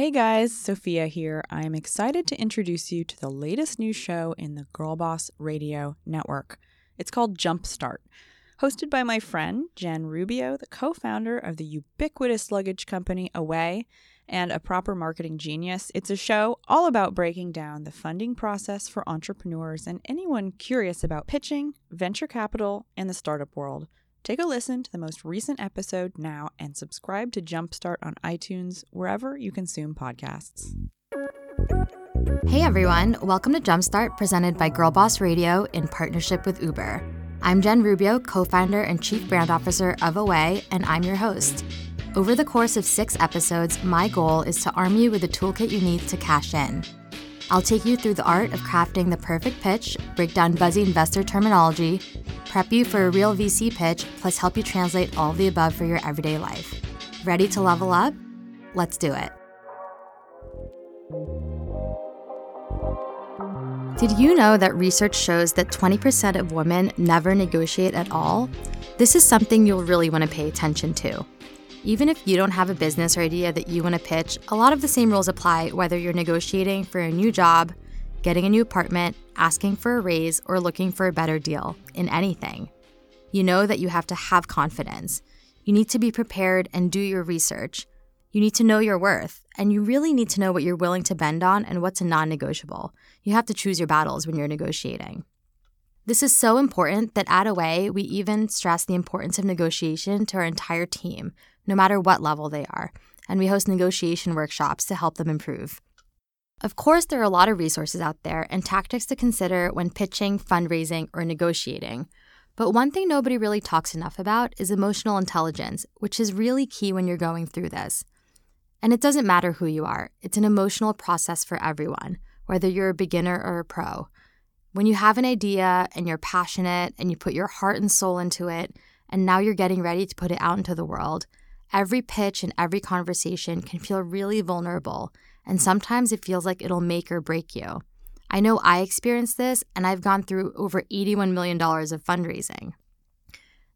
Hey guys, Sophia here. I'm excited to introduce you to the latest new show in the Girlboss Radio Network. It's called Jumpstart. Hosted by my friend Jen Rubio, the co founder of the ubiquitous luggage company Away and a proper marketing genius, it's a show all about breaking down the funding process for entrepreneurs and anyone curious about pitching, venture capital, and the startup world. Take a listen to the most recent episode now and subscribe to Jumpstart on iTunes, wherever you consume podcasts. Hey everyone, welcome to Jumpstart presented by Girlboss Radio in partnership with Uber. I'm Jen Rubio, co founder and chief brand officer of Away, and I'm your host. Over the course of six episodes, my goal is to arm you with the toolkit you need to cash in. I'll take you through the art of crafting the perfect pitch, break down buzzy investor terminology, prep you for a real VC pitch, plus help you translate all the above for your everyday life. Ready to level up? Let's do it. Did you know that research shows that 20% of women never negotiate at all? This is something you'll really want to pay attention to. Even if you don't have a business or idea that you want to pitch, a lot of the same rules apply whether you're negotiating for a new job, getting a new apartment, asking for a raise, or looking for a better deal in anything. You know that you have to have confidence. You need to be prepared and do your research. You need to know your worth, and you really need to know what you're willing to bend on and what's a non negotiable. You have to choose your battles when you're negotiating. This is so important that at Away, we even stress the importance of negotiation to our entire team, no matter what level they are, and we host negotiation workshops to help them improve. Of course, there are a lot of resources out there and tactics to consider when pitching, fundraising, or negotiating. But one thing nobody really talks enough about is emotional intelligence, which is really key when you're going through this. And it doesn't matter who you are, it's an emotional process for everyone, whether you're a beginner or a pro. When you have an idea and you're passionate and you put your heart and soul into it, and now you're getting ready to put it out into the world, Every pitch and every conversation can feel really vulnerable, and sometimes it feels like it'll make or break you. I know I experienced this, and I've gone through over $81 million of fundraising.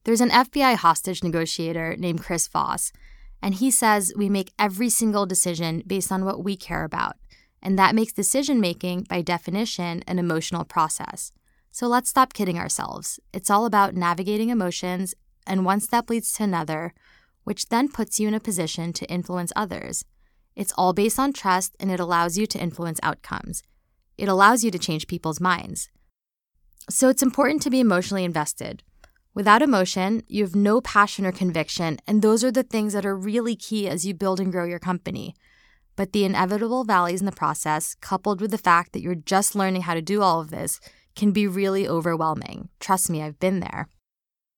There's an FBI hostage negotiator named Chris Voss, and he says we make every single decision based on what we care about, and that makes decision making, by definition, an emotional process. So let's stop kidding ourselves. It's all about navigating emotions, and one step leads to another, which then puts you in a position to influence others. It's all based on trust and it allows you to influence outcomes. It allows you to change people's minds. So it's important to be emotionally invested. Without emotion, you have no passion or conviction, and those are the things that are really key as you build and grow your company. But the inevitable valleys in the process, coupled with the fact that you're just learning how to do all of this, can be really overwhelming. Trust me, I've been there.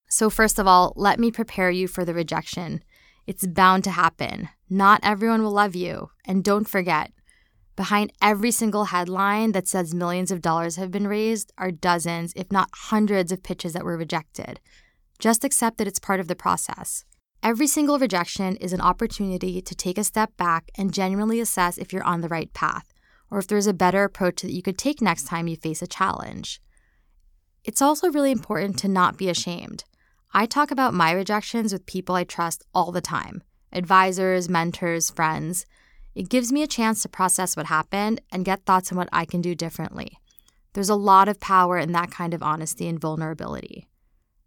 So, first of all, let me prepare you for the rejection. It's bound to happen. Not everyone will love you. And don't forget, behind every single headline that says millions of dollars have been raised are dozens, if not hundreds, of pitches that were rejected. Just accept that it's part of the process. Every single rejection is an opportunity to take a step back and genuinely assess if you're on the right path, or if there's a better approach that you could take next time you face a challenge. It's also really important to not be ashamed. I talk about my rejections with people I trust all the time advisors, mentors, friends. It gives me a chance to process what happened and get thoughts on what I can do differently. There's a lot of power in that kind of honesty and vulnerability.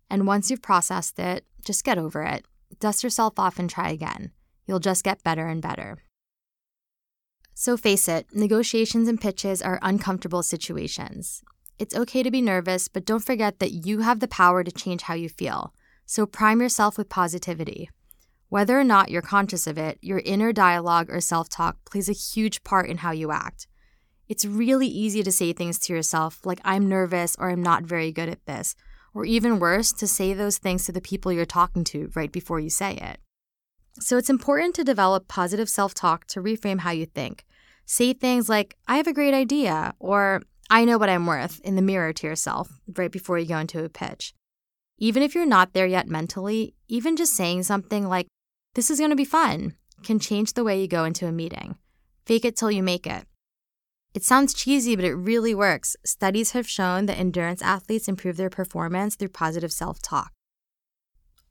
And once you've processed it, just get over it. Dust yourself off and try again. You'll just get better and better. So face it, negotiations and pitches are uncomfortable situations. It's okay to be nervous, but don't forget that you have the power to change how you feel. So prime yourself with positivity. Whether or not you're conscious of it, your inner dialogue or self talk plays a huge part in how you act. It's really easy to say things to yourself like, I'm nervous or I'm not very good at this, or even worse, to say those things to the people you're talking to right before you say it. So it's important to develop positive self talk to reframe how you think. Say things like, I have a great idea, or I know what I'm worth in the mirror to yourself right before you go into a pitch. Even if you're not there yet mentally, even just saying something like, this is going to be fun, can change the way you go into a meeting. Fake it till you make it. It sounds cheesy, but it really works. Studies have shown that endurance athletes improve their performance through positive self talk.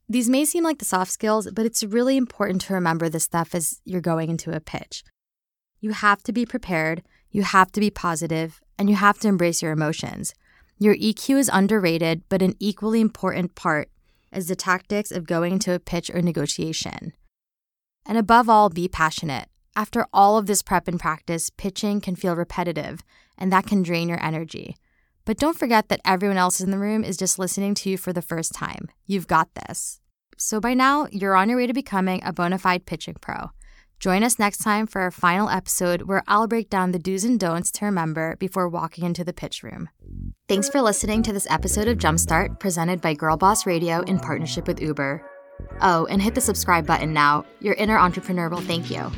These may seem like the soft skills, but it's really important to remember this stuff as you're going into a pitch. You have to be prepared, you have to be positive, and you have to embrace your emotions. Your EQ is underrated, but an equally important part is the tactics of going into a pitch or negotiation. And above all, be passionate. After all of this prep and practice, pitching can feel repetitive, and that can drain your energy. But don't forget that everyone else in the room is just listening to you for the first time. You've got this. So by now, you're on your way to becoming a bona fide pitching pro. Join us next time for our final episode where I'll break down the do's and don'ts to remember before walking into the pitch room. Thanks for listening to this episode of Jumpstart presented by Girlboss Radio in partnership with Uber. Oh, and hit the subscribe button now. Your inner entrepreneur will thank you.